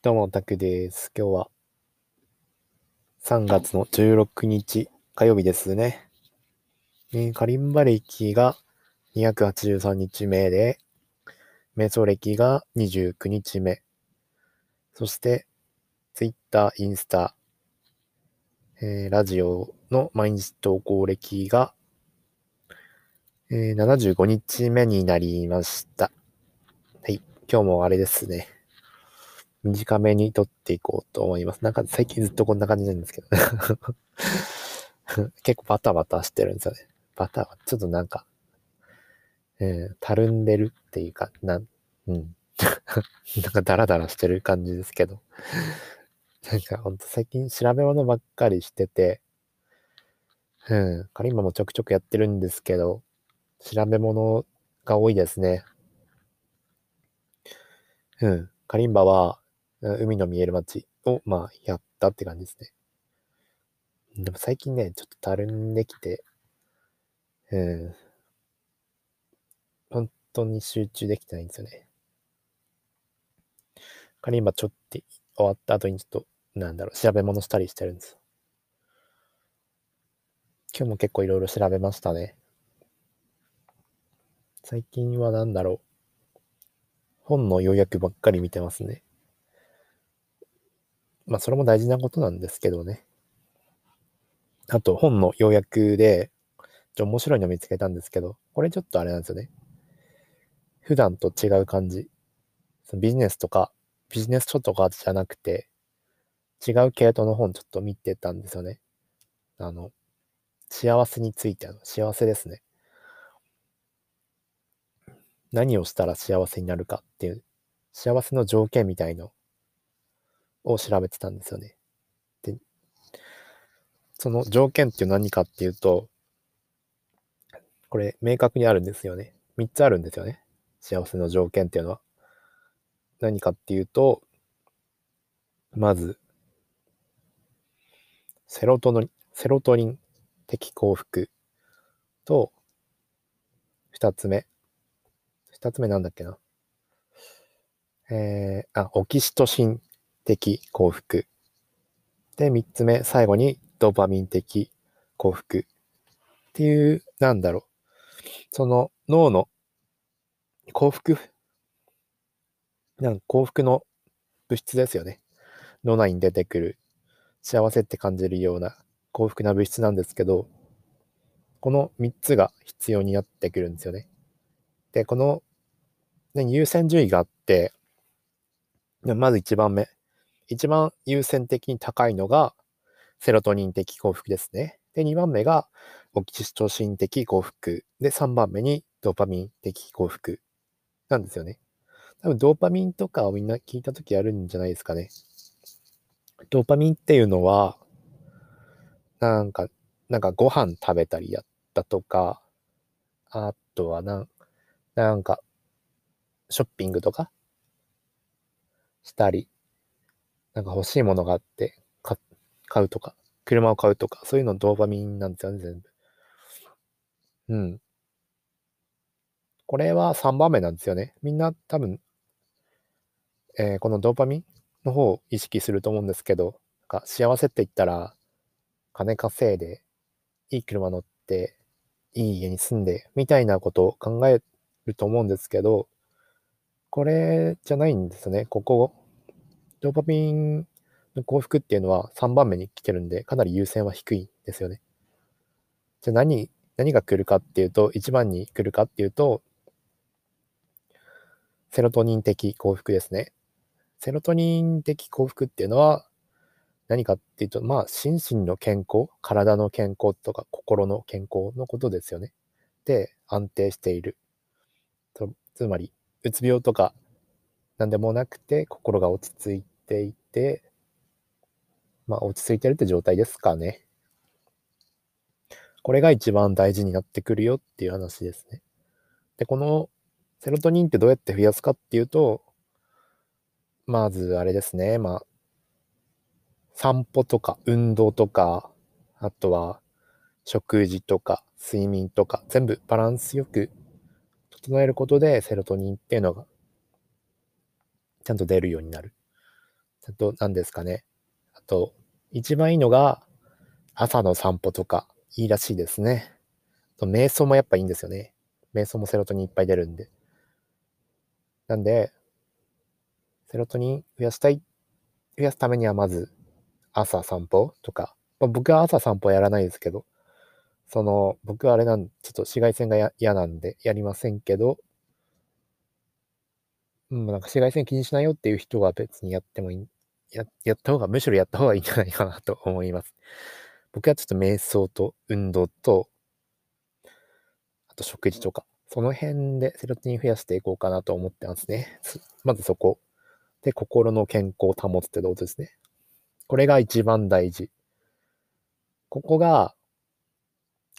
どうも、タクです。今日は3月の16日火曜日ですね。えーカリンバ歴が283日目で、瞑想歴が29日目。そして、Twitter、インスタ、えーラジオの毎日投稿歴が、えー75日目になりました。はい。今日もあれですね。短めに撮っていこうと思います。なんか最近ずっとこんな感じなんですけどね。結構バタバタしてるんですよね。バタバタ、ちょっとなんか、えー、たるんでるっていうか、なん、うん。なんかダラダラしてる感じですけど。なんかほんと最近調べ物ばっかりしてて、うん。カリンバもちょくちょくやってるんですけど、調べ物が多いですね。うん。カリンバは、海の見える街を、まあ、やったって感じですね。でも最近ね、ちょっとたるんできて、うん。本当に集中できてないんですよね。カリンバちょっと終わった後にちょっと、なんだろう、調べ物したりしてるんです。今日も結構いろいろ調べましたね。最近はなんだろう。本の要約ばっかり見てますね。まあ、それも大事なことなんですけどね。あと、本の要約で、ちょっと面白いの見つけたんですけど、これちょっとあれなんですよね。普段と違う感じ。そのビジネスとか、ビジネス書とかじゃなくて、違う系統の本ちょっと見てたんですよね。あの、幸せについての、幸せですね。何をしたら幸せになるかっていう、幸せの条件みたいのを調べてたんですよね。で、その条件って何かっていうと、これ明確にあるんですよね。3つあるんですよね。幸せの条件っていうのは。何かっていうと、まず、セロトノリン、セロトニン的幸福と、2つ目。2つ目なんだっけな。えー、あ、オキシトシン的幸福。で、3つ目、最後にドーパミン的幸福。っていう、なんだろう。その脳の幸福、なん幸福の物質ですよね。脳内に出てくる幸せって感じるような幸福な物質なんですけど、この3つが必要になってくるんですよね。で、この、ね、優先順位があって、まず1番目。一番優先的に高いのがセロトニン的幸福ですね。で、2番目がオキシトシン的幸福。で、3番目にドーパミン的幸福なんですよね。多分ドーパミンとかをみんな聞いたときあるんじゃないですかね。ドーパミンっていうのは、なんか、なんかご飯食べたりやったとか、あとはなん、なんか、ショッピングとかしたり、なんか欲しいものがあって買うとか、車を買うとか、そういうのドーパミンなんですよね、全部。うん。これは3番目なんですよね。みんな多分、えーこのドーパミンの方を意識すると思うんですけど、なんか幸せって言ったら、金稼いで、いい車乗って、いい家に住んで、みたいなことを考えると思うんですけど、これじゃないんですね。ここ、ドーパミンの幸福っていうのは3番目に来てるんで、かなり優先は低いんですよね。じゃあ何、何が来るかっていうと、1番に来るかっていうと、セロトニン的幸福ですね。セロトニン的幸福っていうのは何かっていうと、まあ、心身の健康、体の健康とか心の健康のことですよね。で、安定している。つまり、うつ病とかなんでもなくて、心が落ち着いていて、まあ、落ち着いてるって状態ですかね。これが一番大事になってくるよっていう話ですね。で、このセロトニンってどうやって増やすかっていうと、まずあれですね、まあ、散歩とか運動とか、あとは食事とか睡眠とか、全部バランスよく整えることでセロトニンっていうのがちゃんと出るようになる。あと、何ですかね。あと、一番いいのが、朝の散歩とか、いいらしいですね。と瞑想もやっぱいいんですよね。瞑想もセロトニンいっぱい出るんで。なんで、セロトニン増やしたい、増やすためにはまず、朝散歩とか、まあ、僕は朝散歩やらないですけど、その、僕はあれなん、ちょっと紫外線が嫌なんでやりませんけど、うん、なんか紫外線気にしないよっていう人は別にやってもいい、ややった方が、むしろやった方がいいんじゃないかなと思います。僕はちょっと瞑想と運動と、あと食事とか、その辺でセロトニン増やしていこうかなと思ってますね。まずそこ。で、心の健康を保つってことですね。これが一番大事。ここが、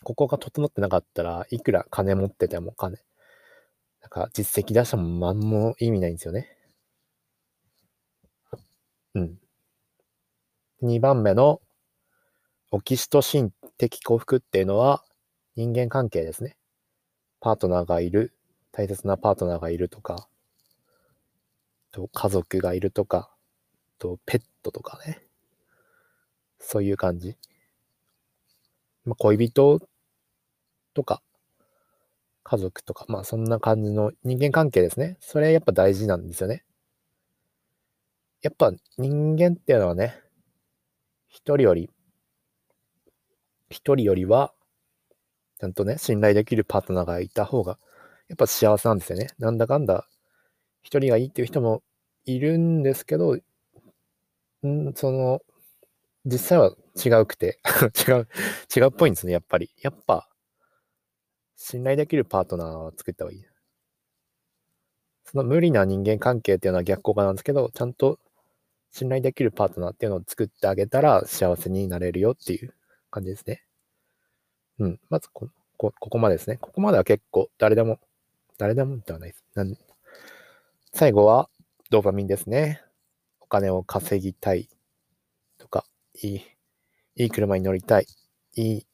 ここが整ってなかったらいくら金持ってても金、なんか実績出しても何も意味ないんですよね。うん。2番目のオキシトシン的幸福っていうのは人間関係ですね。パートナーがいる、大切なパートナーがいるとか、と家族がいるとか、とペットとかね。そういう感じ。まあ、恋人とか、家族とか、まあそんな感じの人間関係ですね。それやっぱ大事なんですよね。やっぱ人間っていうのはね、一人より、一人よりは、ちゃんとね、信頼できるパートナーがいた方が、やっぱ幸せなんですよね。なんだかんだ、一人がいいっていう人もいるんですけど、んその、実際は違うくて 違う、違うっぽいんですね、やっぱり。やっぱ、信頼できるパートナーを作った方がいい。その無理な人間関係っていうのは逆効果なんですけど、ちゃんと信頼できるパートナーっていうのを作ってあげたら幸せになれるよっていう感じですね。うん。まずこ、こ、ここまでですね。ここまでは結構誰でも、誰でもではないです。なん最後はドーパミンですね。お金を稼ぎたいとか、いい、いい車に乗りたい、いい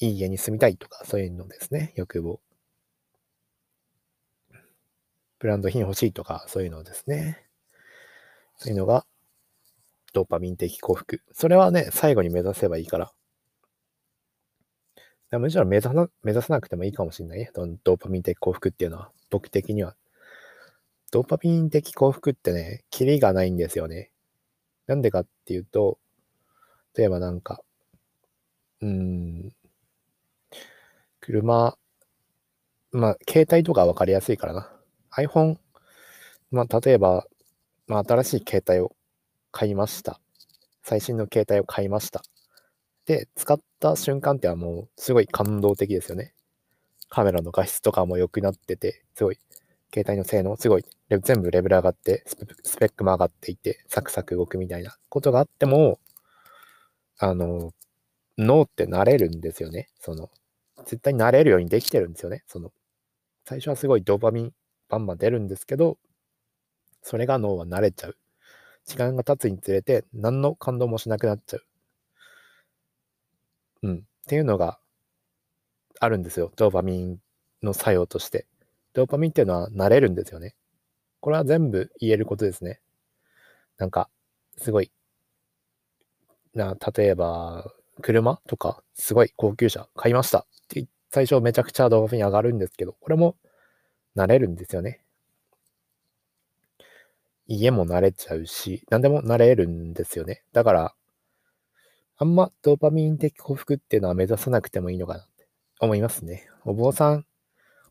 いい家に住みたいとか、そういうのですね、欲望。ブランド品欲しいとか、そういうのですね。そういうのが、ドーパミン的幸福。それはね、最後に目指せばいいから。からむしろ目指さ目指さなくてもいいかもしれないね。ドーパミン的幸福っていうのは、僕的には。ドーパミン的幸福ってね、キリがないんですよね。なんでかっていうと、例えばなんか、うん、車、まあ、携帯とかわかりやすいからな。iPhone、まあ、例えば、まあ、新しい携帯を買いました。最新の携帯を買いました。で、使った瞬間ってはもうすごい感動的ですよね。カメラの画質とかも良くなってて、すごい、携帯の性能、すごい、全部レベル上がって、スペックも上がっていて、サクサク動くみたいなことがあっても、あの、脳って慣れるんですよね。その、絶対になれるようにできてるんですよね。その、最初はすごいドーパミンバンバン出るんですけど、それが脳は慣れちゃう。時間が経つにつれて何の感動もしなくなっちゃう。うん。っていうのがあるんですよ。ドーパミンの作用として。ドーパミンっていうのは慣れるんですよね。これは全部言えることですね。なんか、すごい、な、例えば、車とか、すごい高級車買いました。って最初めちゃくちゃドーパミン上がるんですけど、これも慣れるんですよね。家も慣れちゃうし、何でも慣れるんですよね。だから、あんまドーパミン的幸福っていうのは目指さなくてもいいのかなって思いますね。お坊さん、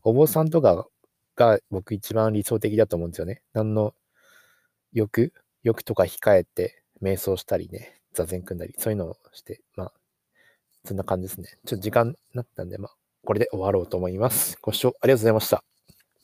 お坊さんとかが僕一番理想的だと思うんですよね。何の欲、欲とか控えて瞑想したりね、座禅組んだり、そういうのをして、まあ、そんな感じですね。ちょっと時間になったんで、まあ、これで終わろうと思います。ご視聴ありがとうございました。